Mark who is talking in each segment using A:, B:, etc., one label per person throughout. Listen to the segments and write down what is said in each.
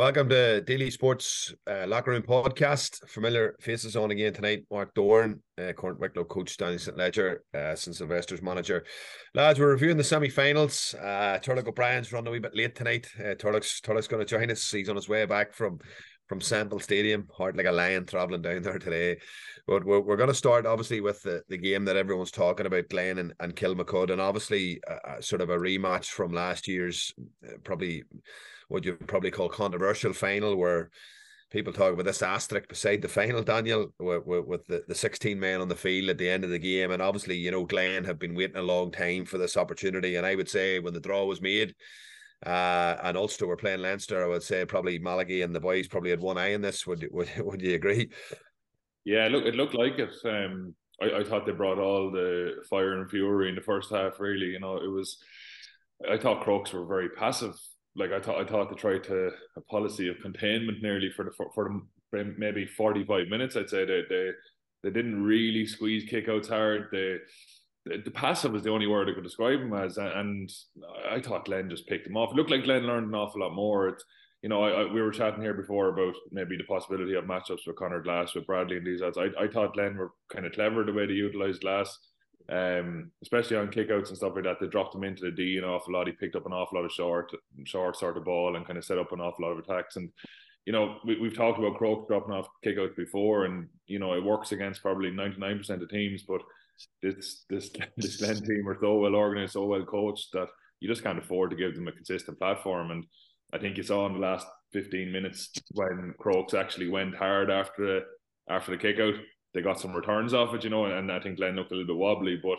A: Welcome to Deely Sports uh, Locker Room Podcast. Familiar faces on again tonight. Mark Doran, uh, current Wicklow coach, Danny St. Ledger, uh, St. Sylvester's manager. Lads, we're reviewing the semi finals. Uh, Turlough O'Brien's run a wee bit late tonight. Uh, Turlough's, Turlough's going to join us. He's on his way back from from Semple Stadium, hard like a lion travelling down there today. But we're, we're going to start obviously with the, the game that everyone's talking about, Glen and, and Kilmacud, and obviously uh, sort of a rematch from last year's uh, probably what you probably call controversial final where people talk about this asterisk beside the final, Daniel, with, with, the, the 16 men on the field at the end of the game. And obviously, you know, Glen have been waiting a long time for this opportunity. And I would say when the draw was made, uh, and Ulster were playing Leinster, I would say probably Malachy and the boys probably had one eye in this. Would would, would you agree?
B: Yeah, look, it looked like it. Um, I, I thought they brought all the fire and fury in the first half. Really, you know, it was. I thought Crokes were very passive like I thought I thought they tried to a policy of containment nearly for the for, for the, maybe 45 minutes I'd say. They they, they didn't really squeeze kickouts hard. They the, the passive was the only word I could describe them as and I thought Glen just picked them off. It looked like Glen learned an awful lot more. It's, you know, I, I, we were chatting here before about maybe the possibility of matchups with Connor Glass, with Bradley and these guys. I, I thought Glen were kind of clever the way they utilised Glass um, especially on kickouts and stuff like that. They dropped him into the D an awful lot. He picked up an awful lot of short, short sort of ball and kind of set up an awful lot of attacks. And you know, we, we've talked about Croke dropping off kickouts before, and you know, it works against probably ninety nine percent of teams. But this this this Glen team are so well organized, so well coached that you just can't afford to give them a consistent platform. And I think you saw in the last fifteen minutes when Crokes actually went hard after the after the kickout they got some returns off it, you know, and I think Glen looked a little bit wobbly, but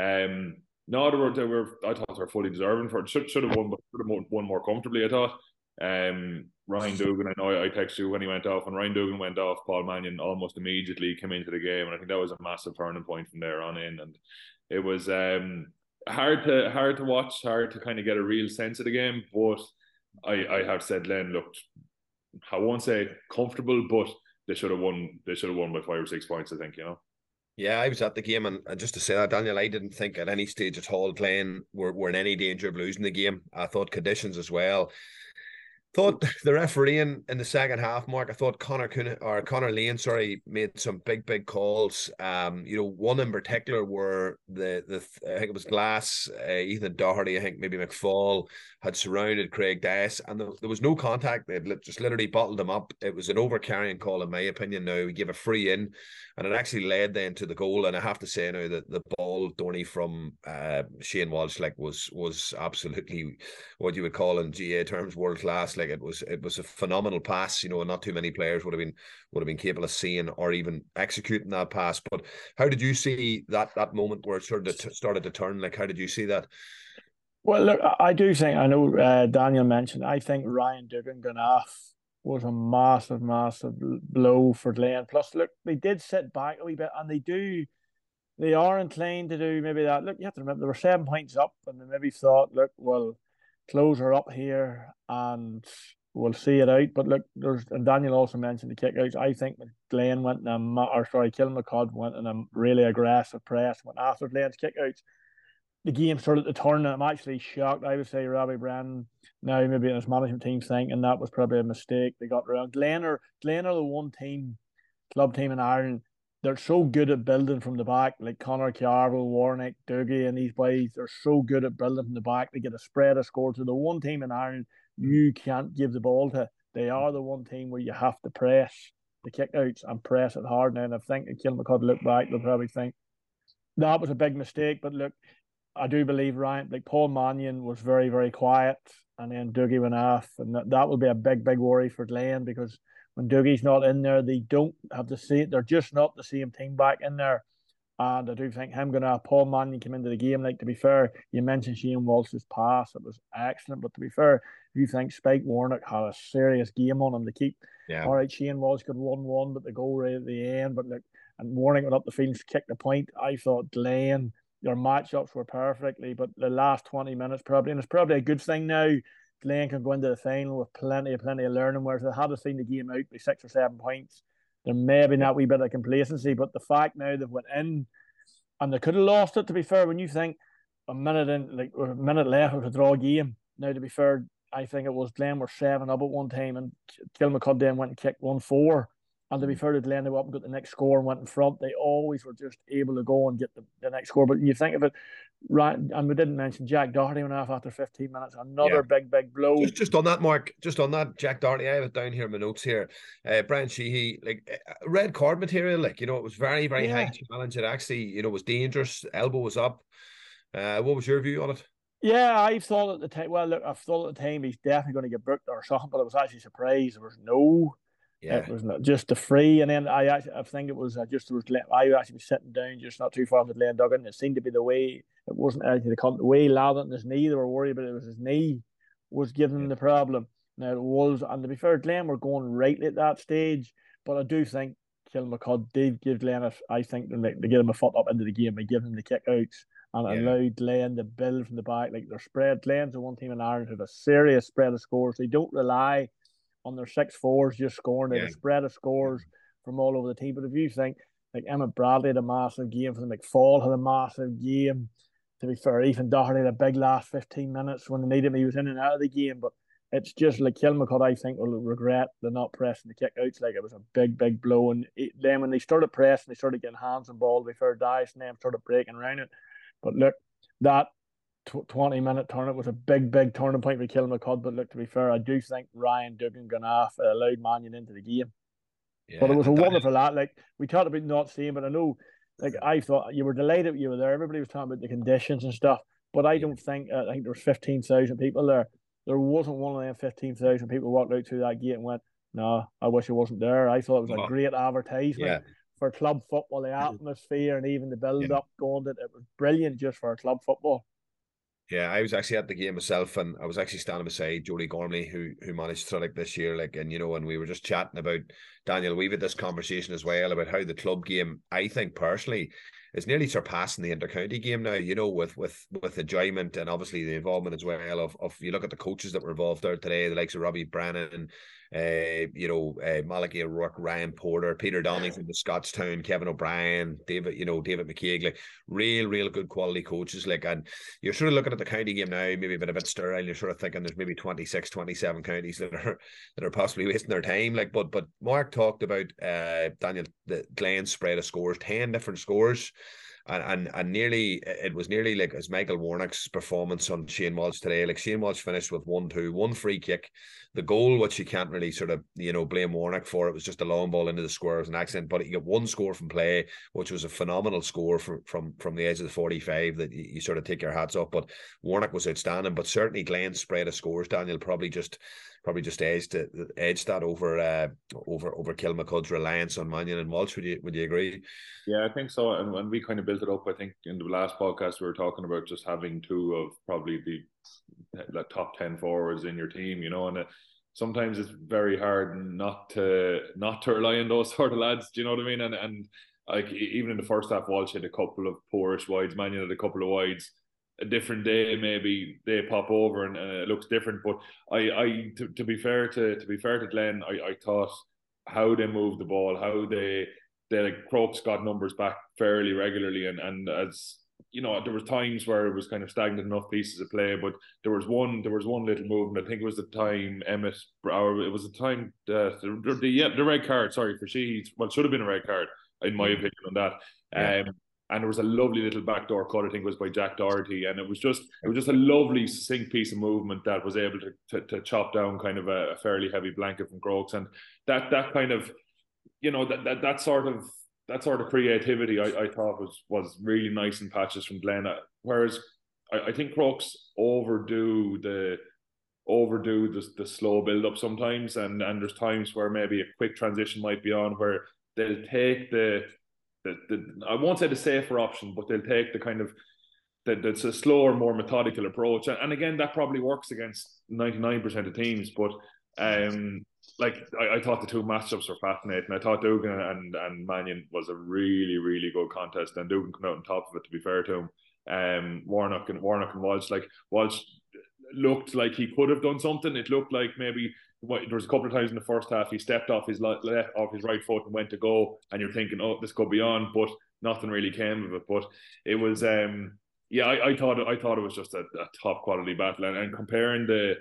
B: um, no, they were, they were I thought they were fully deserving for it. Should should have won, but should have won more comfortably. I thought. Um, Ryan Dougan, I know I texted you when he went off, and Ryan Dougan went off. Paul Mannion almost immediately came into the game, and I think that was a massive turning point from there on in. And it was um, hard to hard to watch, hard to kind of get a real sense of the game. But I I have said Len looked, I won't say comfortable, but they should have won. They should have won by five or six points. I think you know.
A: Yeah, I was at the game, and, just to say that, Daniel, I didn't think at any stage at all Glen were, were in any danger of losing the game. I thought conditions as well thought the referee in, in the second half, Mark, I thought Connor Coon or Connor Lane, sorry, made some big, big calls. Um, you know, one in particular where the the I think it was Glass, uh, Ethan Doherty, I think maybe McFall had surrounded Craig Dias, and there, there was no contact. They just literally bottled him up. It was an over carrying call, in my opinion. Now he gave a free in, and it actually led then to the goal. And I have to say now that the ball, Dorney from uh, Shane Walsh, like was was absolutely what you would call in GA terms world class. Like like it was it was a phenomenal pass, you know, and not too many players would have been would have been capable of seeing or even executing that pass. But how did you see that that moment where it started to started to turn? Like, how did you see that?
C: Well, look, I do think I know uh, Daniel mentioned. I think Ryan Dougan going off was a massive, massive blow for Glen. Plus, look, they did sit back a wee bit, and they do. They are inclined to do maybe that. Look, you have to remember they were seven points up, and they maybe thought, look, well, close her up here and we'll see it out. But look, there's and Daniel also mentioned the kickouts. I think Glen went in a or sorry, Kilmacud went in a really aggressive press went after Glen's kickouts. The game started to turn, and I'm actually shocked. I would say Robbie Brennan now maybe in his management team thinking that was probably a mistake. They got around. Glen are Glen are the one team, club team in Ireland they're so good at building from the back, like Connor Carville, Warnock, Doogie, and these boys. They're so good at building from the back. They get a spread of score to the one team in Ireland you can't give the ball to. They are the one team where you have to press the kickouts and press it hard now. And I think if Kilmacud look back, they'll probably think that was a big mistake. But look, I do believe Ryan, like Paul Mannion was very, very quiet, and then Doogie went off, and that, that will be a big, big worry for Glen because when Doogie's not in there, they don't have the same. They're just not the same team back in there. And I do think him going to Paul Mannion come into the game. Like to be fair, you mentioned Shane Walsh's pass; it was excellent. But to be fair, if you think Spike Warnock had a serious game on him to keep, yeah. all right, Shane Walsh got one one, but the goal right at the end. But look, and Warnock went up the field, kicked the point. I thought Glen, their matchups were perfectly, but the last twenty minutes probably, and it's probably a good thing now Glen can go into the final with plenty of plenty of learning. Whereas they had to seen the game out by six or seven points, there may be that wee bit of complacency. But the fact now they've went in and they could have lost it. To be fair, when you think a minute in, like a minute left of a draw game. Now, to be fair, I think it was Glen were seven up at one time, and Kilmacud then went and kicked one four. And to be mm. fair to Glen, they went up and got the next score and went in front. They always were just able to go and get the, the next score. But you think of it, right? And we didn't mention Jack Doherty went off after 15 minutes. Another yeah. big, big blow.
A: Just, just, on that, Mark, just on that, Jack Doherty, I have it down here in my notes here. Uh, Brian Sheehy, like uh, red card material, like, you know, it was very, very yeah. high challenge. It actually, you know, was dangerous. Elbow was up. Uh, what was your view on it?
C: Yeah, I thought at the time. Well, look, I thought at the time he's definitely going to get booked or something, but I was actually surprised there was no. Yeah. It was not just the free, and then I actually I think it was uh, just was I actually was sitting down just not too far from Glen Duggan. It seemed to be the way it wasn't actually the, the way Louth his knee. They were worried, but it was his knee was giving him the problem. Now it was, and to be fair, Glen were going rightly at that stage, but I do think Kilmacud did give Glen, I think, they, they get him a foot up into the game by giving him the kick outs and yeah. allowed Glen to build from the back. Like their spread, Glen's the one team in Ireland who have a serious spread of scores. They don't rely on their six fours just scoring. They yeah. spread of scores from all over the team. But if you think like Emmett Bradley had a massive game for the McFall had a massive game. To be fair, Ethan Doherty had a big last 15 minutes when they needed him. He was in and out of the game. But it's just like Kilmacud, I think, will regret the not pressing the kick outs. Like it was a big, big blow. And it, then when they started pressing, they started getting hands and ball. They fair dice and then started breaking around it. But look, that 20 minute tournament was a big, big turning point for Kilmacud. But look, to be fair, I do think Ryan Dougan gone off allowed Mannion into the game. Yeah, but it was a wonderful lot. Like we talked about not seeing, but I know, like I thought you were delighted you were there. Everybody was talking about the conditions and stuff. But I don't think uh, I think there was fifteen thousand people there. There wasn't one of them fifteen thousand people walked out through that gate and went, "No, I wish I wasn't there." I thought it was a great advertisement. Yeah for club football, the atmosphere and even the build up going it, it was brilliant just for club football.
A: Yeah, I was actually at the game myself, and I was actually standing beside Jody Gormley, who who managed Trillick this year. Like, and you know, and we were just chatting about Daniel. We've had this conversation as well about how the club game, I think personally, is nearly surpassing the intercounty game now. You know, with with with enjoyment and obviously the involvement as well of of you look at the coaches that were involved there today, the likes of Robbie Brennan uh, you know, uh, Malachi O'Rourke, Ryan Porter, Peter Donnelly from the Scotstown, Kevin O'Brien, David, you know, David McKeague, like real, real good quality coaches. Like, and you're sort of looking at the county game now, maybe a bit a bit sterile. You're sort of thinking there's maybe 26, 27 counties that are that are possibly wasting their time. Like, but but Mark talked about uh Daniel the Glen spread of scores, 10 different scores and, and and nearly it was nearly like as Michael Warnock's performance on Shane Walsh today. Like Shane Walsh finished with one two, one free kick, the goal, which you can't really sort of you know blame Warnock for. It was just a long ball into the square as an accident, but you got one score from play, which was a phenomenal score from from from the edge of the forty five that you, you sort of take your hats off. But Warnock was outstanding, but certainly Glen's spread of scores, Daniel probably just probably just edged edged that over uh, over over Kilmacud's reliance on Mannion and Walsh. Would you would you agree?
B: Yeah, I think so. And when we kind of built it up, I think in the last podcast we were talking about just having two of probably the, the top ten forwards in your team, you know, and. It, sometimes it's very hard not to not to rely on those sort of lads. Do you know what I mean? And and like even in the first half, Walsh had a couple of poorish wides, Mannion had a couple of wides, a different day maybe they pop over and, and it looks different. But I, I to, to, be fair to to be fair to Glen, I, I thought how they moved the ball, how they they like Crokes got numbers back fairly regularly, and and as you know, there was times where it was kind of stagnant enough pieces of play, but there was one there was one little movement. I think it was the time Emmett, or it was the time uh, the, the yeah the red card. Sorry for she. Well, should have been a red card in my mm. opinion on that. Yeah. And there was a lovely little backdoor cut. I think it was by Jack Doherty, and it was just it was just a lovely succinct piece of movement that was able to to, to chop down kind of a, a, fairly heavy blanket from Crokes, and that that kind of you know that that, that sort of that sort of creativity I, I thought was was really nice in patches from Glen. Whereas I, I think Crokes overdo the overdo the, the slow build up sometimes, and and there's times where maybe a quick transition might be on where they'll take the the, the I won't say the safer option, but they'll take the kind of that that's a slower, more methodical approach. And, again, that probably works against ninety nine percent of teams. But um, like I, I, thought the two matchups were fascinating. I thought Dougan and and Mannion was a really really good contest, and Dougan came out on top of it. To be fair to him, um, Warnock and Warnock and Walsh like Walsh looked like he could have done something. It looked like maybe there was a couple of times in the first half he stepped off his left off his right foot and went to go, and you're thinking, oh, this could be on, but nothing really came of it. But it was, um, yeah, I, I thought I thought it was just a, a top quality battle, and, and comparing the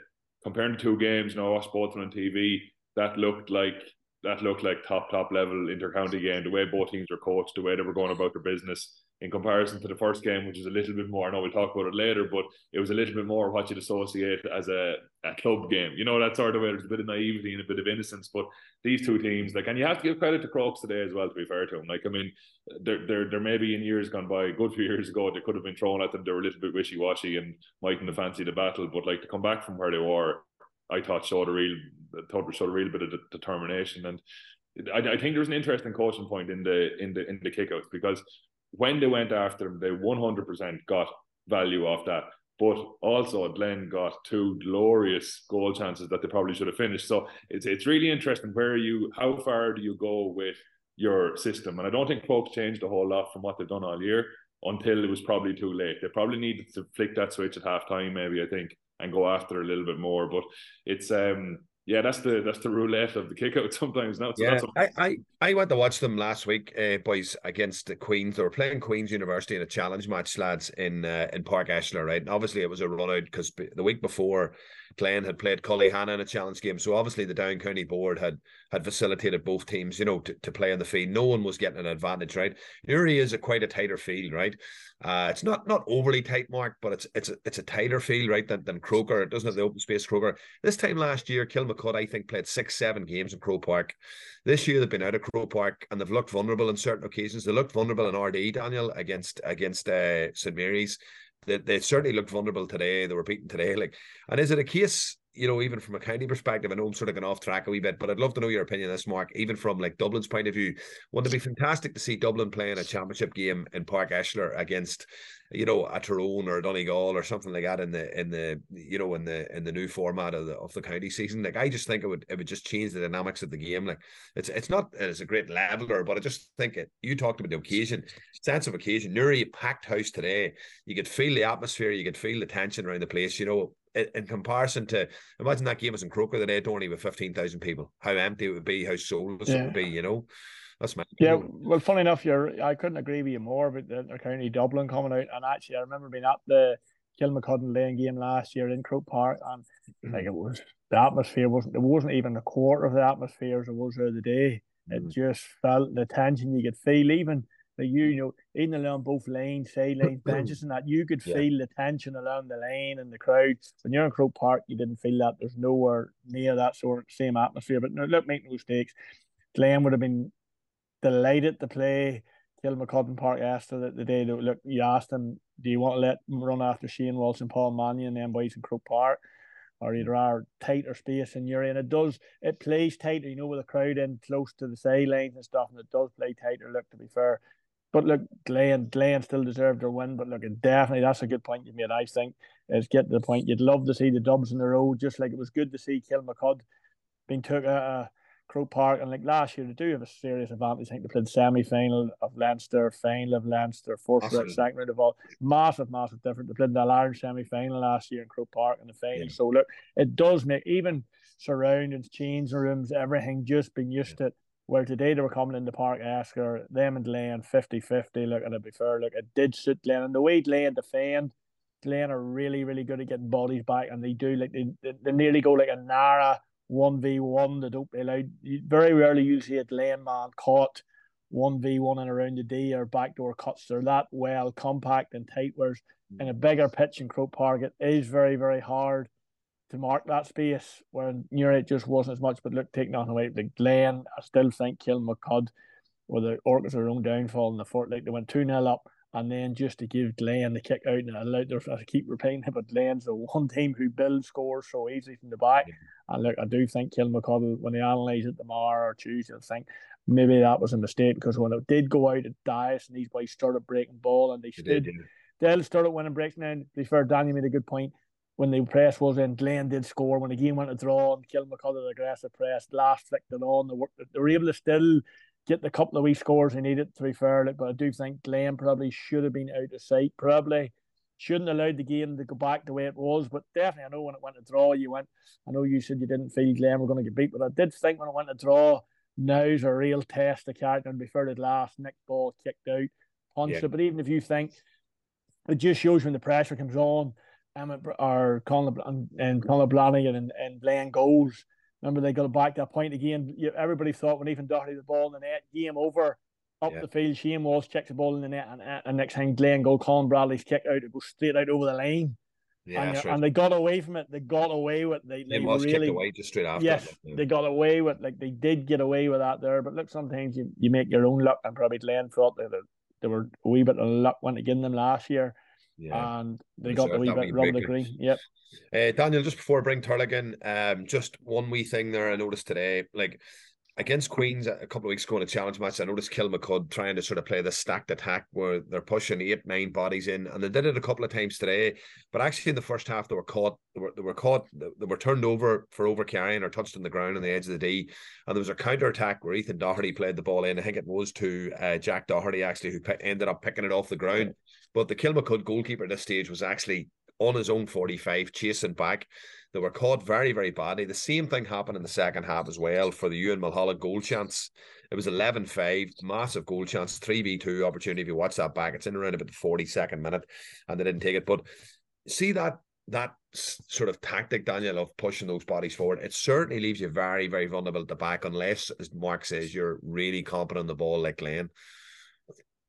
B: comparing the two games, you know, I watched both on TV. That looked like that looked like top top level intercounty game. The way both teams were coached, the way they were going about their business, in comparison to the first game, which is a little bit more. I know we'll talk about it later, but it was a little bit more what you'd associate as a, a club game. You know that sort of way. There's a bit of naivety and a bit of innocence, but these two teams, like, and you have to give credit to Crokes today as well. To be fair to them, like, I mean, there, there, there may be in years gone by, a good few years ago, they could have been thrown at them. They were a little bit wishy washy and mightn't have fancied the battle, but like to come back from where they were, I thought showed a real, thought showed a real bit of determination and. I, I think there's an interesting coaching point in the in the in the kickouts because when they went after him, they 100% got value off that. But also, Glen got two glorious goal chances that they probably should have finished. So it's it's really interesting where you how far do you go with your system? And I don't think Crokes changed a whole lot from what they've done all year until it was probably too late. They probably needed to flick that switch at half time, maybe I think, and go after a little bit more. But it's um yeah, that's the that's the roulette of the kickout sometimes. Now, so
A: yeah, I, I I went to watch them last week, uh, boys, against the Queens. They were playing Queens University in a challenge match, lads, in uh, in Park Esler, right? And obviously, it was a run out because the week before, Glen had played Cullyhanna in a challenge game. So obviously, the Down County board had had facilitated both teams, you know, to, to play on the field. No one was getting an advantage, right? Newry is a quite a tighter field, right? Uh, it's not not overly tight, Mark, but it's it's a, it's a tighter field, right, than, than Croker. It doesn't have the open space Croker. This time last year, Kilmacud, I think, played six, seven games in Croke Park. This year they've been out of Croke Park and they've looked vulnerable in certain occasions. They looked vulnerable in Ardee, Daniel, against against uh, St Mary's. They, they certainly looked vulnerable today. They were beaten today. Like, and is it a case you know, even from a county perspective, I know I'm sort of going off track a wee bit, but I'd love to know your opinion on this, Mark, even from like Dublin's point of view. Wouldn't it be fantastic to see Dublin playing a championship game in Park Esler against, you know, a Tyrone or Donegal or something like that in the in the you know in the in the new format of the of the county season? Like I just think it would it would just change the dynamics of the game. Like it's it's not it's a great leveler, but I just think it you talked about the occasion, sense of occasion. Newry packed house today. You could feel the atmosphere, you could feel the tension around the place, you know in comparison to imagine that game was in Croker the day only with fifteen thousand people. How empty it would be, how soulless yeah. it would be. You know, that's my
C: yeah. Well, funny enough, you're I couldn't agree with you more about the County Dublin coming out. And actually, I remember being at the Kilmacud and Laine game last year in Croke Park, and mm-hmm. like it was the atmosphere wasn't it wasn't even a quarter of the atmosphere as it was the other day. It mm-hmm. just felt the tension you could feel even like you know, in along both lanes, side lanes, benches, and that you could yeah. feel the tension along the lane and the crowd. When you're in Croke Park, you didn't feel that. There's nowhere near that sort of same atmosphere. But no, look, make no mistakes. Glen would have been delighted to play Kilmacud Park yesterday the, the day that look you asked him, do you want to let him run after Shane Walsh and Paul Mannion and then boys in Croke Park? Or either mm. are tighter space and you're in. It does it plays tighter, you know, with the crowd in close to the sidelines and stuff, and it does play tighter. Look, to be fair, but look, Glen, Glen still deserved their win. But look, it definitely that's a good point you made. I think is get to the point you'd love to see the Dubs in the road, just like it was good to see Kilmacud being took at uh, Croke Park. And like last year, they do have a serious advantage. I think they played semi final of Leinster, final of Leinster, fourth round, second round of all. Massive, massive difference. They played the large semi final last year in Croke Park in the final. Yeah. So look, it does make even surroundings, changing rooms, everything just being used yeah. to it where today they were coming in the park Esler, them and Glen 50 50. Look, and to be fair, look, it did suit Glen. And the way Glen defend, Glen are really, really good at getting bodies back. And they do, like, they, they, nearly go like a Nara 1v1. They don't allow, very rarely you see a Glen man caught 1v1 and around the D or backdoor cuts. They're that well compact and tight. Whereas in a bigger pitch in Croke Park, it is very, very hard to mark that space where Newry just wasn't as much. But look, take on away the Glen, I still think Kilmacud or the Orcas their own downfall in the fort. Like they went 2 0 up, and then just to give Glen the kick out and allowed their, I keep repeating it, but Glen's the one team who builds scores so easily from the back. And look, I do think Kilmacud, when they analyse it tomorrow or Tuesday, I think maybe that was a mistake because when it did go out at Dias and these boys started breaking ball and they stood, they'll start winning breaks. Now, to be fair, Danny made a good point when the press was in, Glen did score. When the game went to draw and Kilmacud the aggressive press, last flicked it on. They were, they were able to still get the couple of wee scores they needed, to be fair. Like, but I do think Glen probably should have been out of sight. Probably shouldn't have allowed the game to go back the way it was. But definitely, I know when it went to draw, you went. I know you said you didn't feel Glen were going to get beat, but I did think when it went to draw, now's a real test of character. And before the last, Nick Ball kicked out, yeah. But even if you think it just shows when the pressure comes on Emmett or Conor and, Conor Blanigan and, and laying goals. Remember they got back that point again. Everybody thought when even Doherty the ball in the net, game over, up yeah. the field. Shane Walsh checks the ball in the net, and, and next thing Glen goal, Colin Bradley's kick out, it goes straight out over the line. Yeah, and, right. and, they got away from it. They got away with they, they
A: really away just straight after.
C: Yes, they got away with like they did get away with that there. But look, sometimes you, you make your own luck, and probably Glen thought that they were a wee bit of luck went against them last year. Yeah. And they got the wee bit rub the green. Yep.
A: Uh, Daniel, just before I bring Turlough in, um, just one wee thing there I noticed today. Like against Queens a couple of weeks ago in a challenge match, I noticed Kilmacud trying to sort of play the stacked attack where they're pushing eight, nine bodies in, and they did it a couple of times today. But actually, in the first half, they were caught. They were, they were caught. They were turned over for over carrying or touched on the ground on the edge of the D. And there was a counter attack where Ethan Doherty played the ball in. I think it was to uh, Jack Doherty actually, who p- ended up picking it off the ground. But the Kilmacud goalkeeper at this stage was actually on his own 45, chasing back. They were caught very, very badly. The same thing happened in the second half as well for the Ewan Mulholland goal chance. It was 11 5, massive goal chance, 3v2 opportunity. If you watch that back, it's in around about the 42nd minute, and they didn't take it. But see that that sort of tactic, Daniel, of pushing those bodies forward, it certainly leaves you very, very vulnerable at the back, unless, as Mark says, you're really competent on the ball like Glen.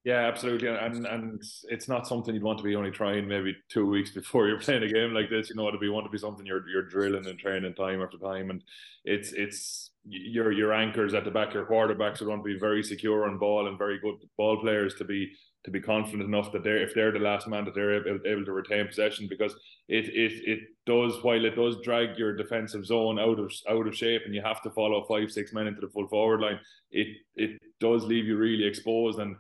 B: Yeah, absolutely, and and it's not something you'd want to be only trying maybe two weeks before you're playing a game like this. You know, to be want to be something you're you're drilling and training time after time, and it's it's your your anchors at the back, your quarterbacks would want to be very secure on ball and very good ball players to be to be confident enough that they're if they're the last man that they're able, able to retain possession because it it it does while it does drag your defensive zone out of out of shape and you have to follow five six men into the full forward line it it does leave you really exposed and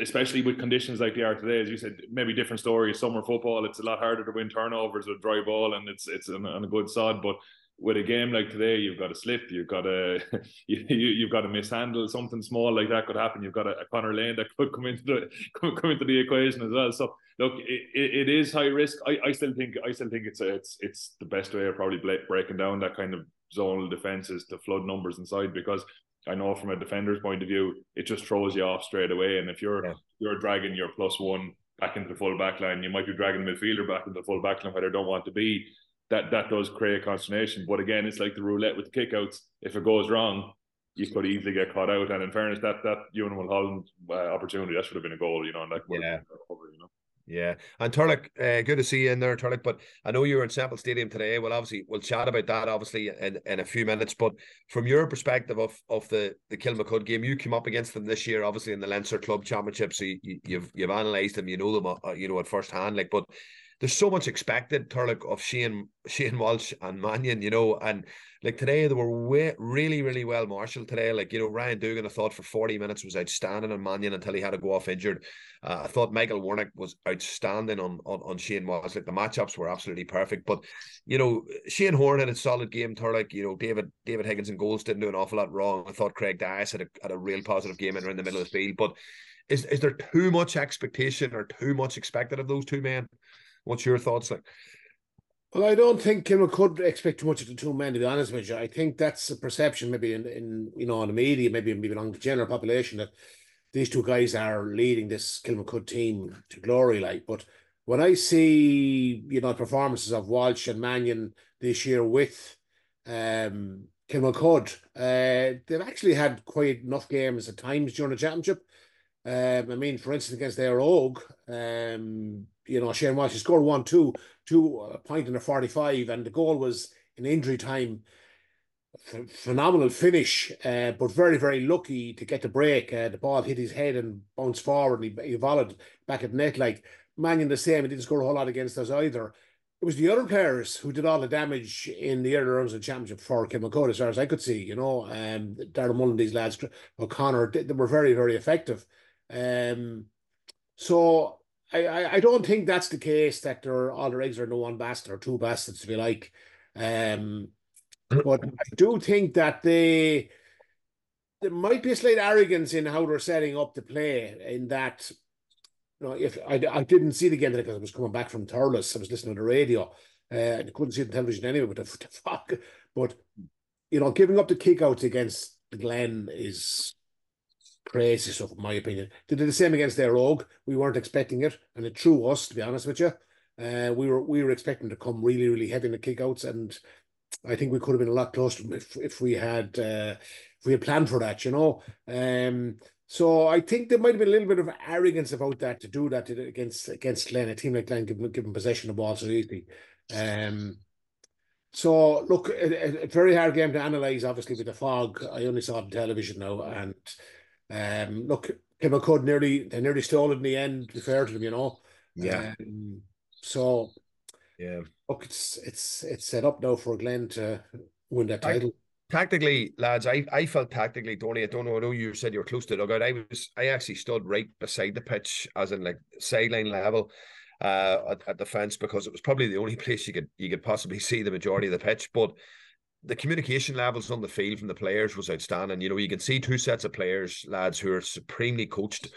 B: especially with conditions like they are today, as you said, maybe different story. Summer football, it's a lot harder to win turnovers with dry ball, and it's it's on, a good sod. But with a game like today, you've got a slip, you've got a you, you have got to mishandle something small like that could happen. You've got a, a Conor Lane that could come into the come, come into the equation as well. So look, it, it is high risk. I, I still think I still think it's a, it's it's the best way of probably breaking down that kind of zonal defenses to flood numbers inside because I know from a defender's point of view, it just throws you off straight away. And if you're yeah. you're dragging your plus one back into the full back line, you might be dragging the midfielder back into the full back line where they don't want to be. That that does create consternation. But again, it's like the roulette with the kickouts. If it goes wrong, you could easily get caught out. And in fairness, that that Ewan Mulholland uh, opportunity that should have been a goal. You know, and that
A: yeah. Over, you know. Yeah, and Turlough, uh, good to see you in there, Turlough. But I know you were in Semple Stadium today. Well, obviously, we'll chat about that obviously in, in a few minutes. But from your perspective of of the the Kilmacud game, you came up against them this year, obviously in the Leinster Club Championship. So you, you, you've you've analysed them, you know them, uh, you know at first hand. Like, but there's so much expected, Turlough, of Shane Shane Walsh and Mannion, you know, and like today they were way, really, really well marshalled today. Like, you know, Ryan Dougan, I thought for 40 minutes was outstanding on Mannion until he had to go off injured. Uh, I thought Michael Warnock was outstanding on, on, on Shane Walsh. Like the matchups were absolutely perfect. But, you know, Shane Horan had a solid game, Turlough. You know, David David Higgins and goals didn't do an awful lot wrong. I thought Craig Dias had a, had a real positive game in the middle of the field. But is, is there too much expectation or too much expected of those two men? What's your thoughts like?
D: Well, I don't think Kilmacud expect too much of the two men. To be honest with you, I think that's a perception, maybe in, in you know, in the media, maybe maybe among the general population, that these two guys are leading this Kilmacud team to glory. Like, but when I see you know performances of Walsh and Mannion this year with um, Kilmacud, uh, they've actually had quite enough games at times during the championship. Um, I mean, for instance, against their Og, um, you know, Shane Walsh he scored one, two, two uh, point in a 45, and the goal was in injury time. Phenomenal finish, uh, but very, very lucky to get the break. Uh, the ball hit his head and bounced forward, and he, he volleyed back at net. Like Mannion, the same, he didn't score a whole lot against us either. It was the other players who did all the damage in the early rounds of the championship for Kilmacud, as far as I could see. You know, um, Darren Mullen, these lads, O'Connor, they, they were very, very effective. Um, so I, I, don't think that's the case that they're all their eggs are no one basket or two baskets to be like. Um, but I do think that they there might be a slight arrogance in how they're setting up the play. In that, you know, if I, I didn't see it again because I was coming back from Thurles, I was listening to the radio. Uh, I couldn't see the television anyway. But the, the fuck, but you know, giving up the kickouts against the Glen is stuff, in my opinion. They did the same against their Og. We weren't expecting it, and it threw us, to be honest with you. Uh, we were we were expecting to come really really heavy in the kickouts, and I think we could have been a lot closer if if we had uh, if we had planned for that, you know. Um, so I think there might have been a little bit of arrogance about that to do that against against Glen, a team like Glen, giving given possession of ball so easily. Um, so look, a, a, very hard game to analyse. Obviously, with the fog, I only saw it on television now, and um, look, Kilmacud nearly they nearly stole it in the end. To be fair to them, you know.
A: Yeah.
D: Um, so
A: yeah,
D: look, it's it's it's set up now for Glen to win that title.
A: I, tactically, lads, I, I felt tactically, Tony. I don't know. I know you said you were close to the dugout. I was. I actually stood right beside the pitch, as in like sideline level, uh, at, at the fence because it was probably the only place you could you could possibly see the majority of the pitch. But the communication levels on the field from the players was outstanding. You know, you can see two sets of players, lads, who are supremely coached.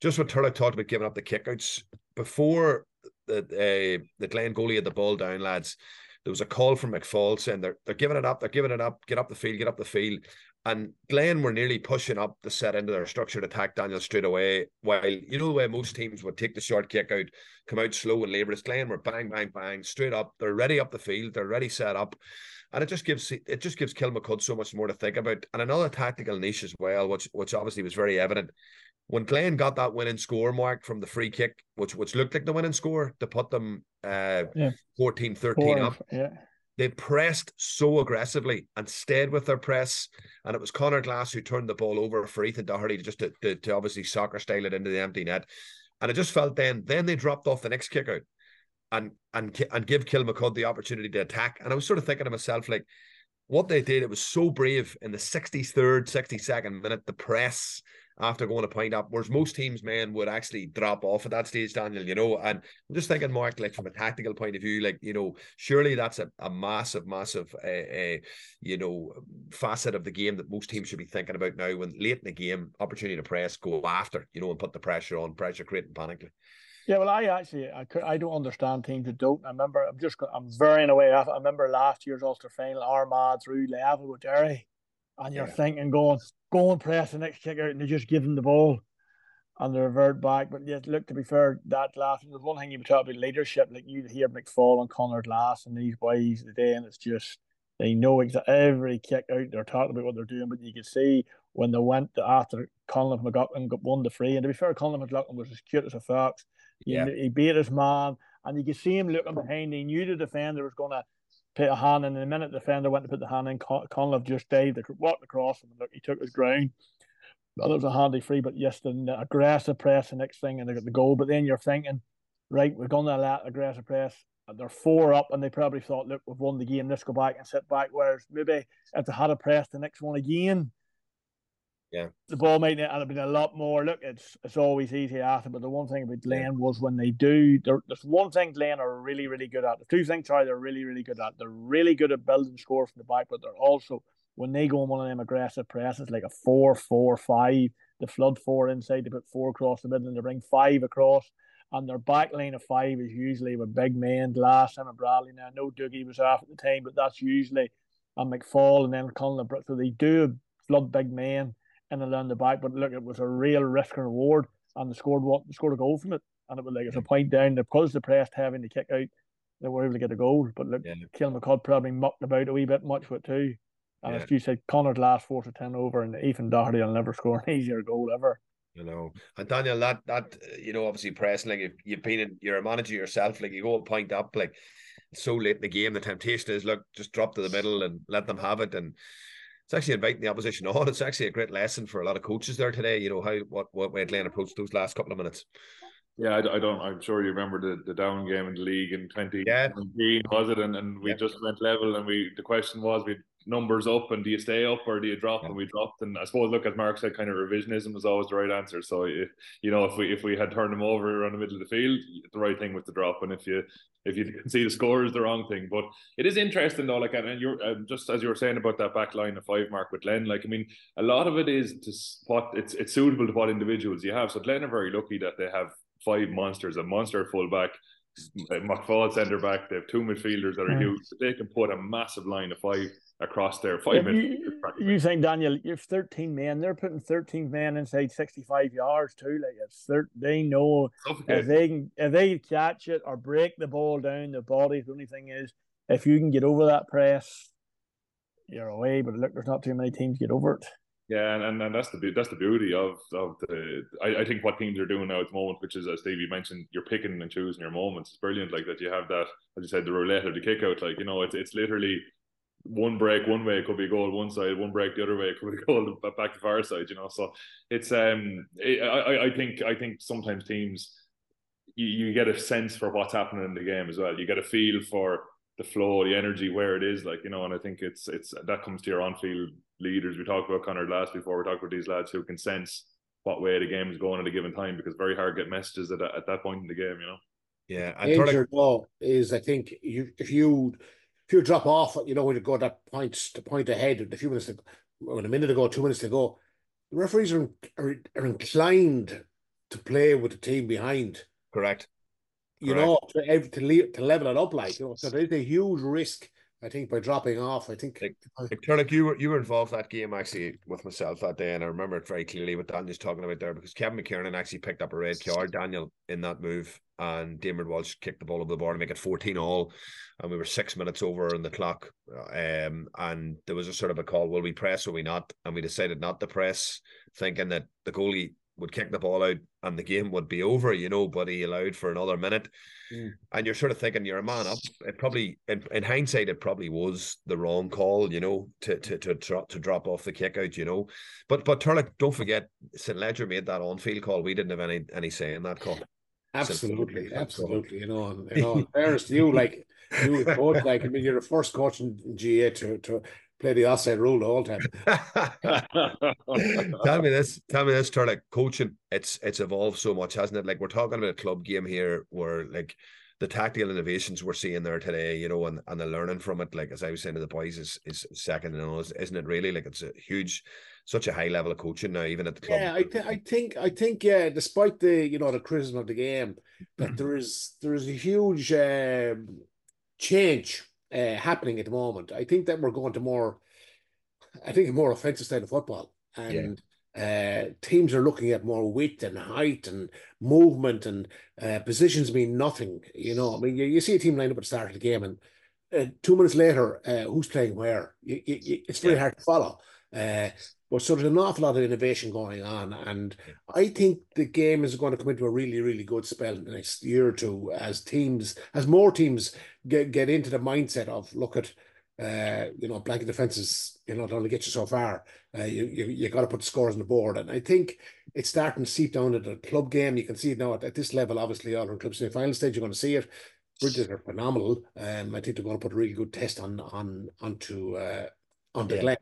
A: Just what Turlough talked about giving up the kickouts before the uh, the Glen goalie had the ball down, lads. There was a call from McFall saying they're they're giving it up, they're giving it up, get up the field, get up the field. And Glen were nearly pushing up the set into their structured attack Daniel straight away. While you know the way most teams would take the short kick out, come out slow and laborious. Glen were bang, bang, bang, straight up. They're ready up the field, they're ready set up. And it just gives it just gives Kilmacud so much more to think about. And another tactical niche as well, which which obviously was very evident. When Glen got that winning score mark from the free kick, which which looked like the winning score to put them uh yeah. 14 13 Four, up.
C: Yeah
A: they pressed so aggressively and stayed with their press. And it was Connor Glass who turned the ball over for Ethan Doherty to just to, to, to, obviously soccer style it into the empty net. And it just felt then, then they dropped off the next kick out and and and give Kilmacud the opportunity to attack. And I was sort of thinking to myself, like, what they did, it was so brave in the 63rd, 62nd minute, the press after going a point up, whereas most teams, men, would actually drop off at that stage, Daniel, you know. And I'm just thinking, Mark, like from a tactical point of view, like, you know, surely that's a, a massive, massive, uh, uh, you know, facet of the game that most teams should be thinking about now when late in the game, opportunity to press, go after, you know, and put the pressure on, pressure creating panic.
C: Yeah, well, I actually I, I don't understand teams that don't. I remember I'm just I'm very in a way. I remember last year's Ulster final, Armagh through level with Derry, and you're yeah. thinking going go and press the next kick out and they just give them the ball and they revert back. But yes, look, to be fair, that last there's one thing you talk about leadership, like you hear McFall and Connor Glass and these boys today, and it's just they know exactly every kick out they're talking about what they're doing. But you can see when they went after Conlon McLaughlin got won the free, and to be fair, Conlon McLaughlin was as cute as a fox. Yeah. He, he beat his man, and you could see him looking behind. He knew the defender was going to put a hand in. And the minute the defender went to put the hand in, Con- Conlon just dived, walked across him, and look, he took his ground. Well, it was a handy free, but yes, the aggressive press, the next thing, and they got the goal. But then you're thinking, right, we're going to let aggressive press. They're four up, and they probably thought, look, we've won the game. Let's go back and sit back. Whereas maybe if they had a press the next one again,
A: yeah,
C: the ball making might have been a lot more. Look, it's it's always easy after, but the one thing about Glen yeah. was when they do, there's one thing Glen are really really good at. The two things sorry, they're really really good at. They're really good at building score from the back, but they're also when they go on one of them aggressive presses like a four four five, the flood four inside, they put four across the middle and they bring five across. And their back line of five is usually with big men, Glass, and Bradley. Now, no Dougie was off at the time, but that's usually a McFall and then Conlon Brooks. So they do flood big men in and around the back. But look, it was a real risk and reward, and they scored what they scored a goal from it, and it was like it's a point down. Because the pressed having to kick out, they were able to get a goal. But look, yeah. Kilmacud probably mucked about a wee bit much with it too. And yeah. as you said, Connor's last four to ten over, and Ethan Doherty will never score an easier goal ever.
A: You know, and Daniel, that that you know, obviously pressing like if you've been in, you're a manager yourself, like you go and point up, like so late in the game, the temptation is look, just drop to the middle and let them have it, and it's actually inviting the opposition on. It's actually a great lesson for a lot of coaches there today. You know how what what way Glen approached those last couple of minutes.
B: Yeah, I, I, don't. I'm sure you remember the, the down game in the league in 2019, yeah. was it? And and we yeah. just went level, and we the question was we numbers up and do you stay up or do you drop? Yeah. And we dropped. And I suppose, look, as Mark said, kind of revisionism was always the right answer. So, you know, if we if we had turned them over around the middle of the field, the right thing was to drop. And if you if you can see the score is the wrong thing. But it is interesting though, like and you're um, just as you were saying about that back line of five mark with Len, Like I mean, a lot of it is to what it's it's suitable to what individuals you have. So Glen are very lucky that they have five monsters, a monster fullback McFall centre back. They have two midfielders that are huge. They can put a massive line of five across there. Five minutes.
C: You, you, think Daniel? You've thirteen men. They're putting thirteen men inside sixty-five yards too. Like it's they know if they can if they catch it or break the ball down, the body. The only thing is if you can get over that press, you're away. But look, there's not too many teams get over it.
B: Yeah, and, and, and that's the that's the beauty of of the. I, I think what teams are doing now at the moment, which is as Stevie mentioned, you're picking and choosing your moments. It's brilliant, like that. You have that, as you said, the roulette or the kick out. Like you know, it's it's literally one break one way it could be a goal one side, one break the other way it could be a goal back to far side. You know, so it's um, it, I I think I think sometimes teams you, you get a sense for what's happening in the game as well. You get a feel for the flow, the energy, where it is, like you know, and I think it's it's that comes to your on field leaders. We talked about Connor last before. We talked about these lads who can sense what way the game is going at a given time because very hard to get messages at, at that point in the game. You know.
A: Yeah,
D: and danger though is I think you if you if you drop off, you know, when you go that point to point ahead, a few minutes, ago, when a minute ago, two minutes ago, the referees are, are, are inclined to play with the team behind.
A: Correct.
D: You Correct. know, to, to, leave, to level it up, like, you know, so there's a huge risk I think by dropping off, I think like,
A: like you were you were involved that game actually with myself that day, and I remember it very clearly what Daniel's talking about there because Kevin McKiernan actually picked up a red card, Daniel, in that move, and Damon Walsh kicked the ball over the bar to make it 14 all, and we were six minutes over on the clock, um, and there was a sort of a call: will we press or we not? And we decided not to press, thinking that the goalie would kick the ball out and the game would be over, you know, but he allowed for another minute. Mm. And you're sort of thinking you're a man up. It probably in, in hindsight, it probably was the wrong call, you know, to to to drop to drop off the kick out, you know. But but Turlough, don't forget St. Ledger made that on field call. We didn't have any any say in that call.
D: Absolutely, absolutely. You know, you know, fairness to you, like you coach, like I mean, you're the first coach in GA to to play the offside rule the whole time.
A: tell me this, tell me this, Turlough. Coaching, it's it's evolved so much, hasn't it? Like we're talking about a club game here where like the tactical innovations we're seeing there today, you know, and, and the learning from it, like as I was saying to the boys, is is second to none, isn't it? Really, like it's a huge, such a high level of coaching now, even at the club.
D: Yeah, I, th- I think I think yeah, despite the you know the criticism of the game, that mm-hmm. there is there is a huge um, change uh, happening at the moment. I think that we're going to more, I think a more offensive style of football, and yeah. uh, teams are looking at more width and height and movement and uh, positions mean nothing. You know, I mean, you, you see a team line up at the start of the game, and uh, two minutes later, uh, who's playing where? You, you, it's very yeah. hard to follow. But so there's an awful lot of innovation going on, and I think the game is going to come into a really, really good spell in the next year or two as teams, as more teams get get into the mindset of look at, uh, you know, blanket defenses, you know, only get you so far. Uh, you you, you got to put the scores on the board, and I think it's starting to seep down to the club game. You can see it now at, at this level. Obviously, all in the final stage, you're going to see it. Bridges are phenomenal. Um, I think they're going to put a really good test on on onto uh, onto yeah. Glen.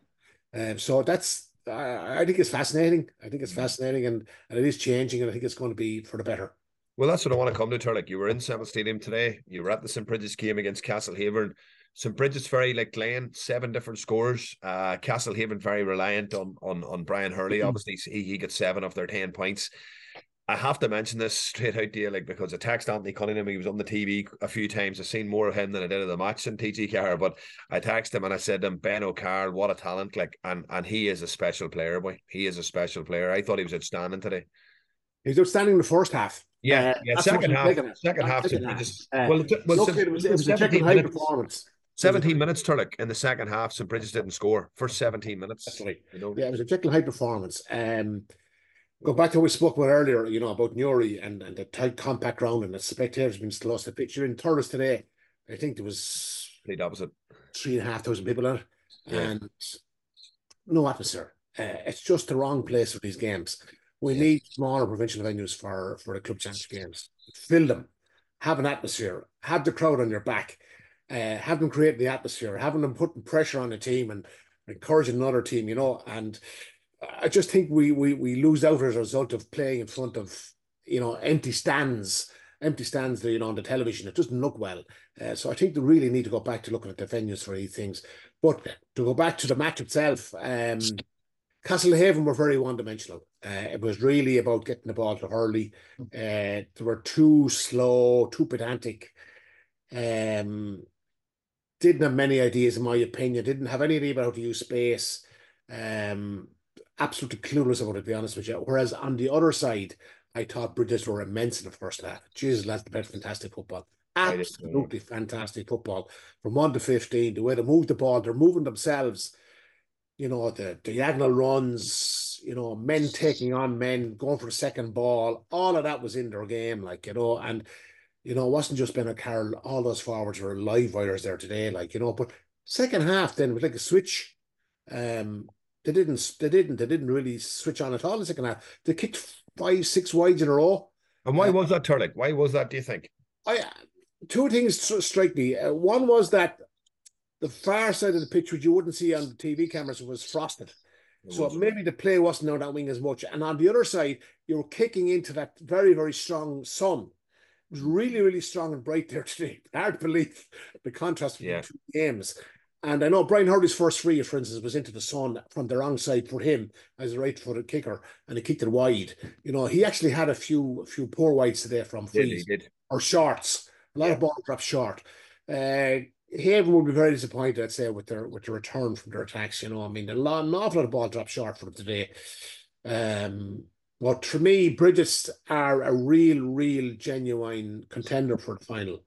D: Um, so that's I, I think it's fascinating. I think it's mm. fascinating and, and it is changing and I think it's going to be for the better.
A: Well, that's what I want to come to, Turlough. You were in Semple Stadium today. You were at the St. Brigid's game against Castlehaven. St. Brigid's very like Glen, seven different scores. Uh, Castlehaven very reliant on on on Brian Hurley. Mm-hmm. Obviously, he, he got seven of their ten points. I have to mention this straight out to you, like because I texted Anthony Cunningham. He was on the TV a few times. I've seen more of him than I did of the match in TG Car. But I texted him and I said to him, Ben O'Carroll, what a talent! Like, and and he is a special player, boy. He is a special player. I thought he was outstanding today.
D: He was outstanding in the first half.
A: Yeah, uh, yeah. Second half, second half, second half. Just, uh, well, well, it was, it was a Hyde performance. 17 minutes, Turlough, in the second half. St. Bridges didn't score for 17 minutes.
D: Right. You know? Yeah, it was a Jekyll high performance. Um, go back to what we spoke about earlier, you know, about Newry and, and the tight compact ground and the spectators being lost the picture in Thurles today. I think there was
A: complete opposite.
D: Three and a half thousand people in it. Yeah. And no atmosphere. Uh, it's just the wrong place for these games. We yeah. need smaller provincial venues for, for the club championship games. Fill them, have an atmosphere, have the crowd on your back, uh, have them create the atmosphere, having them putting pressure on the team and encouraging another team, you know, and I just think we we we lose out as a result of playing in front of you know empty stands, empty stands. You know, on the television, it doesn't look well. Uh, so I think they really need to go back to looking at the venues for these things. But to go back to the match itself, um, Castlehaven were very one dimensional. Uh, it was really about getting the ball to Hurley. Uh, they were too slow, too pedantic. Um, didn't have many ideas, in my opinion. Didn't have any idea about how to use space. Um, absolutely clueless about it, to be honest with you. Whereas on the other side, I thought British were immense in the first half. Jesus, that's the best fantastic football. Absolutely fantastic football from one to fifteen. The way they move the ball, they're moving themselves. You know the diagonal runs. You know men taking on men, going for a second ball. All of that was in their game, like you know, and you know it wasn't just Ben O'Carroll. All those forwards were live wires there today, like you know. But second half then was like a switch. Um, they didn't. They didn't. They didn't really switch on at all in the second half. They kicked five, six wides in a row.
A: And why uh, was that, Turlough? Why was that? Do you think?
D: I two things strike me. Uh, one was that the far side of the pitch, which you wouldn't see on the TV cameras, was frosted. So maybe the play wasn't on that wing as much. And on the other side, you were kicking into that very, very strong sun. It was really, really strong and bright there today. Hard to believe the contrast between yeah. the two games. And I know Brian Hurley's first free, for instance, was into the sun from the wrong side for him as a right footed kicker, and he kicked it wide. You know, he actually had a few a few poor wides today from frees or shorts. A lot yeah. of ball drops short. Uh, Haven would be very disappointed, I'd say, with their with the return from their attacks. You know, I mean, a lot, an awful lot of ball dropped short for them today. Um, but for me, Brigid's are a real, real, genuine contender for the final.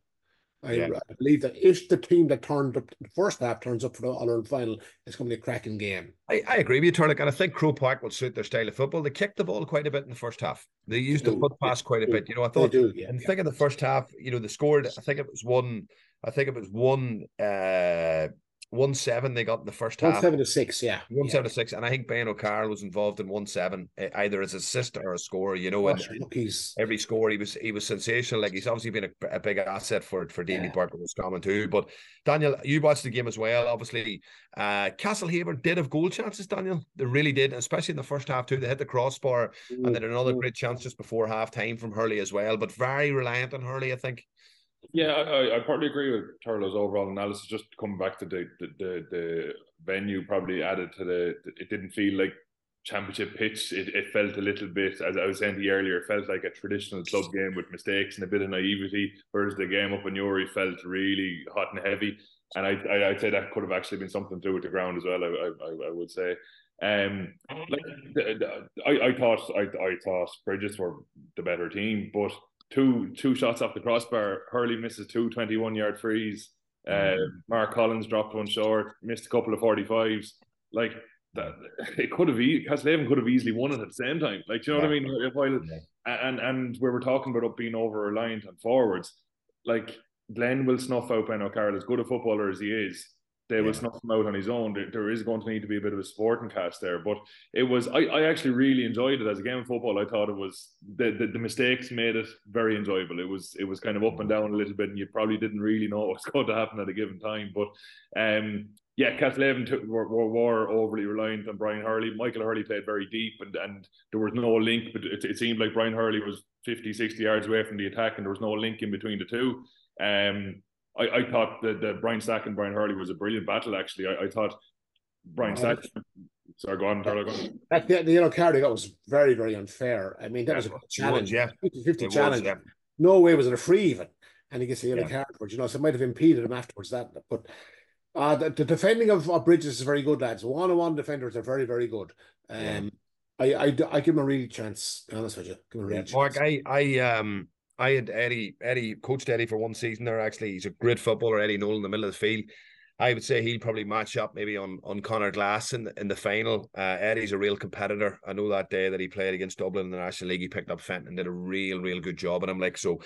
D: I, yeah. I, believe that if the team that turned up the first half turns up for the All Ireland final, it's going to be a cracking game.
A: I, I agree with you, Turlough, and I think Croke Park will suit their style of football. They kicked the ball quite a bit in the first half. They used they the foot pass quite a bit. You know, I thought, do, yeah, and yeah. think of the first half, you know, they scored, I think it was one, I think it was one uh one seven they got in the first half.
D: One seven to six, yeah.
A: One yeah. seven to six, and I think Ben O'Carroll was involved in one seven, either as a assist or a scorer. You know, and, he's... every score he was he was sensational. Like he's obviously been a, a big asset for for Davy yeah. Burke and too. But Daniel, you watched the game as well. Obviously, uh, Castlehaven did have goal chances. Daniel, they really did, especially in the first half too. They hit the crossbar, and then another mm. great chance just before half time from Hurley as well. But very reliant on Hurley, I think.
B: Yeah, I, I partly agree with Turlough's overall analysis. Just coming back to the, the the, the venue, probably added to the. It didn't feel like championship pitch. It, it felt a little bit, as I was saying to you earlier, it felt like a traditional club game with mistakes and a bit of naivety. Whereas the game up in Newry felt really hot and heavy. And I, I would say that could have actually been something to do with the ground as well. I I, I would say. Um, like the, the, I, I thought I, I thought Brigid's were the better team, but two two shots off the crossbar. Hurley misses two 21 yard frees. Uh, mm-hmm. Mark Collins dropped one short, missed a couple of 45s. Like that, it could have Castlehaven could have easily won it at the same time. Like, you know yeah. what I mean? While, yeah. and and we were talking about being over reliant on forwards. Like Glen will snuff out Ben O'Carroll as good a footballer as he is they will snuff him out on his own. There, there is going to need to be a bit of a sporting cast there, but it was. I, I actually really enjoyed it as a game of football. I thought it was the, the, the mistakes made it very enjoyable. It was it was kind of up and down a little bit, and you probably didn't really know what was going to happen at a given time. But um, yeah, took, were, were, were overly reliant on Brian Hurley. Michael Hurley played very deep, and and there was no link. But it, it seemed like Brian Hurley was 50, 60 yards away from the attack, and there was no link in between the two. Um, I, I thought that the Brian Stack and Brian Hurley was a brilliant battle. Actually, I, I thought Brian Stack. Sorry, go on. Go on.
D: That, you know, Cardi, that was very, very unfair. I mean, that yeah, was a challenge.
A: yeah,
D: 50 challenge. Was, yeah. No way was it a free even. And he gets a yellow yeah. card for it, you know, so it might have impeded him afterwards. That, but uh, the, the defending of, of Brigid's is very good, lads. One on one defenders are very, very good. Um. I, I, I give him a really chance. To be honest with you, give him a
A: yeah, Mark, I, I, um, I had Eddie, Eddie coached Eddie for one season there. Actually, he's a great footballer. Eddie Nolan in the middle of the field. I would say he'll probably match up maybe on on Conor Glass in the, in the final. Uh, Eddie's a real competitor. I know that day that he played against Dublin in the National League, he picked up Fenton and did a real, real good job. And I'm like, so,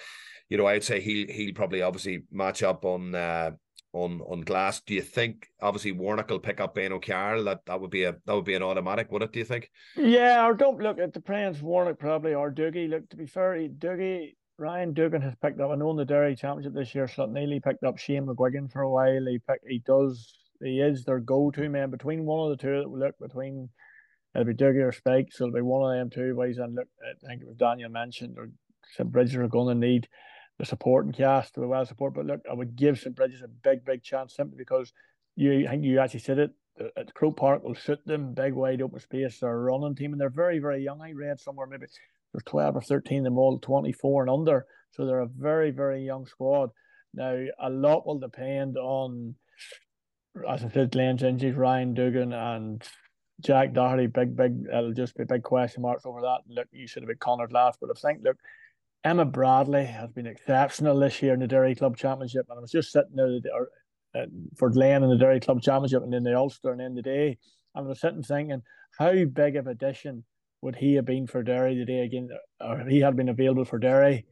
A: you know, I'd say he'll he'll probably obviously match up on uh, on on Glass. Do you think obviously Warnock will pick up Ben O'Carroll? That that would be a that would be an automatic, would it? Do you think?
C: Yeah, or don't look at the plans Warnock probably or Dougie. Look to be fair, Dougie Ryan Dougan has picked up. I know in the Derry Championship this year, Neely picked up Shane McGuigan for a while. He picked, he does, he is their go-to man between one of the two that will look between. It'll be Dougie or Spike, so it'll be one of them two ways. And look, I think it was Daniel mentioned or St Brigid's are going to need the support and cast to the well support. But look, I would give St Brigid's a big, big chance simply because you I think you actually said it at Croke Park will suit them. Big wide open space. They're a running team, and they're very very young. I read somewhere maybe there's twelve or thirteen. Them all twenty four and under. So they're a very very young squad. Now a lot will depend on, as I said, Glen's injuries, Ryan Dougan and Jack Doherty. Big big. It'll just be big question marks over that. Look, you should have been Connor last, but I think look. Emmett Bradley has been exceptional this year in the Derry Club Championship, and I was just sitting there or, uh, for Glen in the Derry Club Championship and then the Ulster and in the day. And I was sitting thinking, how big of addition would he have been for Derry today again? Or he had been available for Derry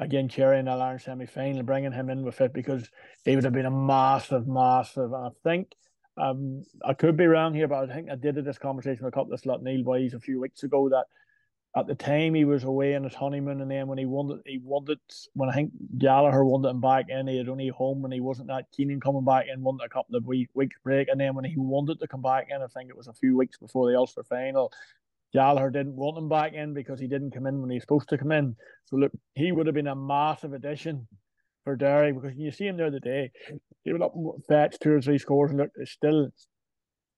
C: again, Cherry in the semi final, bringing him in with it because he would have been a massive, massive. And I think um, I could be wrong here, but I think I did this conversation with a couple of Slaughtneil boys a few weeks ago that at the time he was away on his honeymoon, and then when he won wanted, he wanted when I think Gallagher won wanted him back in, he had only home and he wasn't that keen in coming back in. Wanted a couple of week, weeks break, and then when he wanted to come back in, I think it was a few weeks before the Ulster final. Gallagher didn't want him back in because he didn't come in when he was supposed to come in. So look, he would have been a massive addition for Derry because you see him there the day, he would up fetch two or three scores, and look, it's still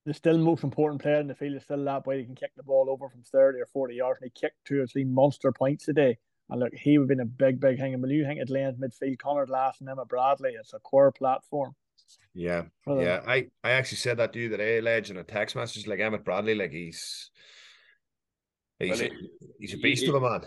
C: the still most important player in the field is still that way. He can kick the ball over from 30 or 40 yards and he kicked two or three monster points a day. And look, he would have been a big, big thing. And when you think at Glen's midfield, Conor Glass and Emmett Bradley, it's a core platform.
A: Yeah. Yeah. I, I actually said that to you today, Ledge, in a text message. Like Emmett Bradley, like he's he's, well, a, he's a beast of a man.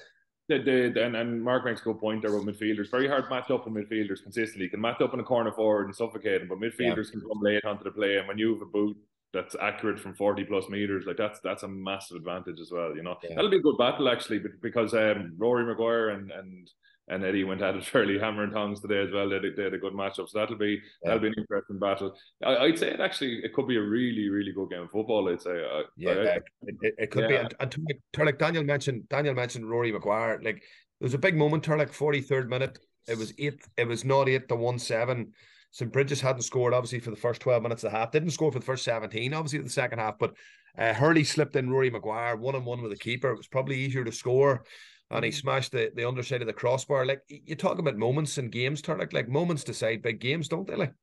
B: The, the, and, and Mark makes a good point there about midfielders. Very hard to match up with midfielders consistently. You can match up in a corner forward and suffocate them, but midfielders yeah. can come late onto the play. And when you have a boot that's accurate from 40 plus meters like that's that's a massive advantage as well you know yeah. that'll be a good battle actually because um, Rory Maguire and and and Eddie went at it fairly hammer and tongs today as well. They, they had a good matchup, so that'll be yeah. that'll be an interesting battle. I, would say it actually it could be a really really good game of football. I'd say. Uh,
A: yeah, I, it, it, it, could yeah. be. And, and Daniel mentioned Daniel mentioned Rory Maguire. Like there was a big moment, Turlough, forty third minute. It was eight. It was not eight to one seven. St. Brigid's hadn't scored, obviously, for the first 12 minutes of the half. Didn't score for the first 17, obviously, the second half. But uh, Hurley slipped in Rory Maguire, one on one with the keeper. It was probably easier to score. And he mm. smashed the, the underside of the crossbar. Like, you talk about moments in games, turn like, like moments decide big games, don't they? Like,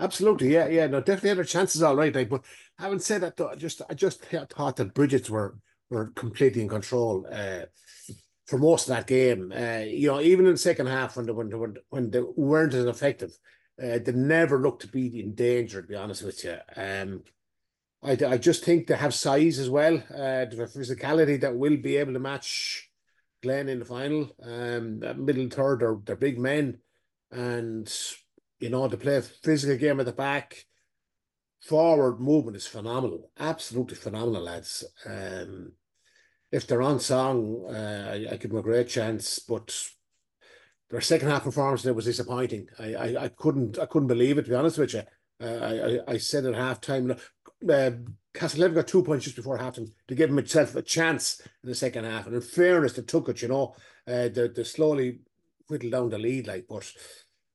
D: Absolutely, yeah, yeah. No, definitely had their chances all right. Like, but having said that, though, I just I just thought that Brigid's were were completely in control uh, for most of that game. Uh, you know, even in the second half when they, when they, when they weren't as effective, uh, they never look to be in danger, to be honest with you. Um, I, I just think they have size as well, uh, the physicality that will be able to match Glen in the final. Um, middle third, they're, they're big men, and you know, to play a physical game at the back, forward movement is phenomenal, absolutely phenomenal, lads. Um, if they're on song, uh, I, I give them a great chance, but their second half performance there was disappointing. I, I, I couldn't I couldn't believe it to be honest with you. Uh, I, I said at halftime, uh, Castlehaven got two points just before halftime to give himself a chance in the second half. And in fairness, they took it. You know, uh, they they slowly whittled down the lead, like, but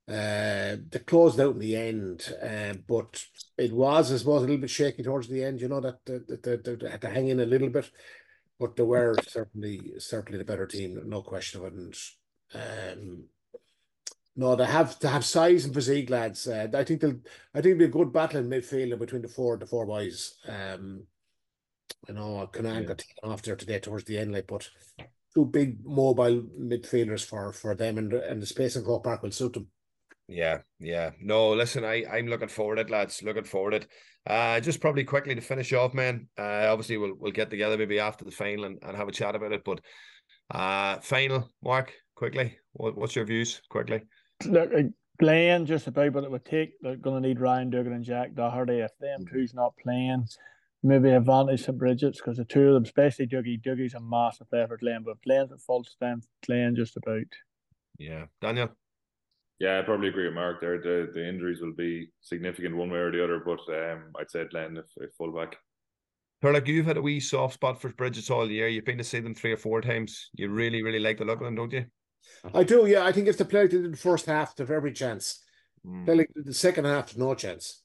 D: uh, they closed out in the end. Uh, but it was, I suppose, a little bit shaky towards the end. You know that they, they had to hang in a little bit, but they were certainly certainly the better team, no question of it. And um, no, they have to have size and physique, lads. Uh, I think they'll. I think it'll be a good battle in midfield between the four the four boys. Um, I know Conan yeah. got taken off there today towards the end, like, but two big mobile midfielders for for them, and and the space in Croke Park will suit them.
A: Yeah, yeah. No, listen, I I'm looking forward to it, lads. Looking forward to it. Uh, just probably quickly to finish off, man. Uh, obviously we'll we'll get together maybe after the final and, and have a chat about it. But uh, final, Mark, quickly. What, what's your views quickly?
C: Look, playing just about what it would take. They're going to need Ryan Dougan and Jack Doherty. If them mm-hmm. two's not playing, maybe advantage to Brigid's because the two of them, especially Dougie, Dougie's a massive player for Glen, but playing at full strength, playing just about.
A: Yeah, Daniel.
B: Yeah, I probably agree with Mark there. The the injuries will be significant one way or the other, but um, I'd say Glen if, if full back.
A: Like you've had a wee soft spot for Brigid's all year. You've been to see them three or four times. You really, really like the look of them, don't you?
D: I do, yeah. I think if they played in the first half, they've every chance. Mm. Like the second half, no chance.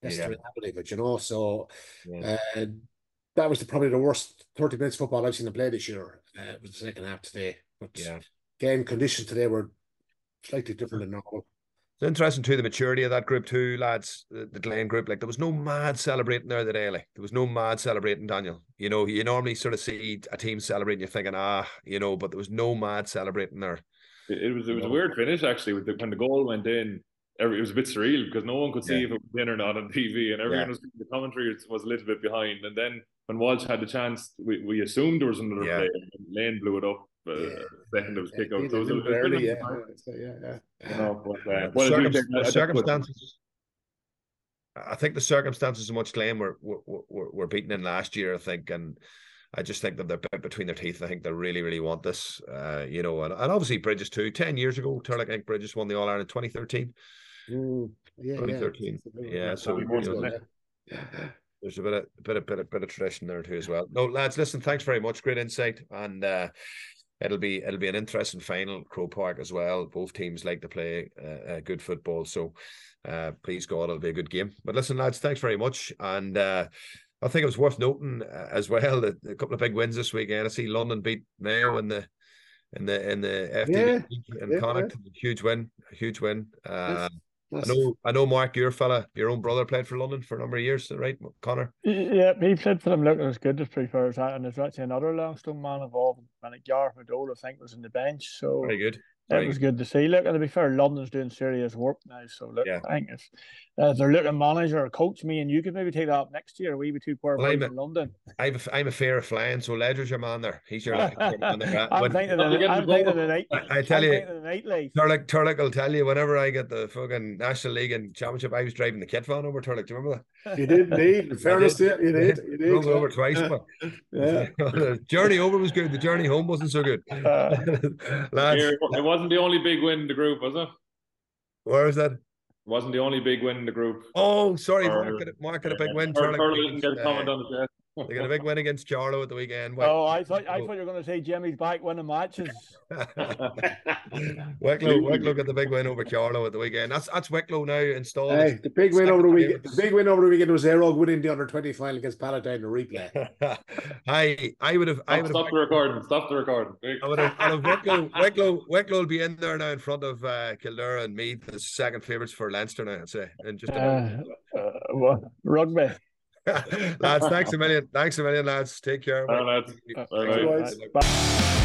D: That's yeah. the reality of it, you know. So yeah. uh, that was the, probably the worst 30 minutes football I've seen them play this year. Uh, it was the second half today. But yeah. again, conditions today were slightly different than normal.
A: It's interesting too the maturity of that group too, lads. The, the Glen group, like there was no mad celebrating there today. Like there was no mad celebrating, Daniel. You know, you normally sort of see a team celebrating, you're thinking, ah, you know, but there was no mad celebrating there.
B: It, it was it was a weird finish actually with the, when the goal went in. Every, it was a bit surreal because no one could see
A: Yeah.
B: if it was in or not on TV, and everyone
A: Yeah.
B: was the commentary was, was a little bit behind. And then when Walsh had the chance, we, we assumed there was another
A: Yeah.
B: play, and Lane blew it up. Uh,
D: Yeah.
B: Second, it was kick
D: Yeah,
B: out. So it was, a-
D: a
B: it was a
D: early, yeah,
B: of
D: yeah, yeah, yeah.
B: you know, but, uh,
A: The
B: well,
A: circum-
B: said,
A: the
B: I- I think
A: circumstances. I think the circumstances of much Glen were, were were were beaten in last year. I think, and I just think that they're bit between their teeth. I think they really, really want this. Uh, you know, and, and obviously Brigid's too. Ten years ago, Turlough I think Brigid's won the All Ireland in 2013.
D: Mm, yeah, yeah.
A: 2013. Yeah, so,
B: you know,
D: yeah. Yeah.
A: There's a bit of bit of bit of bit of tradition there too as well. No, lads, listen, thanks very much. Great insight, and uh, it'll be it'll be an interesting final. Croke Park as well. Both teams like to play uh, uh, good football, so uh, please God, it'll be a good game. But listen, lads, thanks very much, and uh, I think it was worth noting uh, as well that a couple of big wins this weekend. I see London beat Mayo in the in the in the FBD
D: Yeah,
A: in
D: yeah,
A: Connacht. Huge win, a huge win. I know, I know, Mark, your fella, your own brother played for London for a number of years, right, Connor?
C: Yeah, he played for them. Look, it was good to be fair. And there's actually another Longstone man involved. And Gareth McDowell, I think, was in the bench. So
A: Very good.
C: It
A: Very
C: was good to see. Look, and to be fair, London's doing serious work now. So look,
A: Yeah.
C: I think if, uh, if they're looking manager or coach me, and you could maybe take that up next year. we'd be two poor
A: Well, I'm a-
C: in London.
A: I'm a, I'm a fair of flying, so Ledger's your man there. He's your, your man there.
C: I'm
A: When-
C: thinking of the,
B: get
C: I'm
B: involved.
C: thinking of the night.
A: I tell
C: I'm
A: you,
C: thinking of the nightlife.
A: Turlough, Turlough will tell you whenever I get the fucking National League and Championship, I was driving the kit van over Turlough. Do you remember
D: You did indeed. In fairness
A: did.
D: to you, you
A: that?
D: did. You did.
A: Drove over twice, but
D: Yeah.
A: the journey over was good. The journey home wasn't so good.
C: Uh,
A: Lads,
B: it wasn't the only big win in the group, was it?
A: where was that?
B: It wasn't the only big win in the group.
A: Oh, sorry,
B: Or-
A: Mark, had a- Mark had a big win.
B: Turlough
A: Turlough
B: didn't get a comment on the
A: They got a big win against Carlow at the weekend. Wick-
C: oh, I thought I thought you were going to say Jimmy's back winning matches.
A: Wicklow, Wicklow got the big win over Carlow at the weekend. That's that's Wicklow now installed.
D: Hey, the big win over the weekend. The big win over the weekend was Aero winning the under twenty final against Palatine in the replay.
A: I I would have I
B: Stop,
A: would
B: stop
A: have
B: the recording. Stop the recording.
A: I would have, I would have Wicklow, Wicklow, Wicklow will be in there now in front of uh, Kildare and Meath as second favourites for Leinster now, I'd say. And just
C: Uh, uh, well, rugby.
A: lads, thanks a million. Thanks a million, lads. Take care.
B: Right, lads.
A: Thanks.
B: All right.
D: Otherwise-
C: Bye.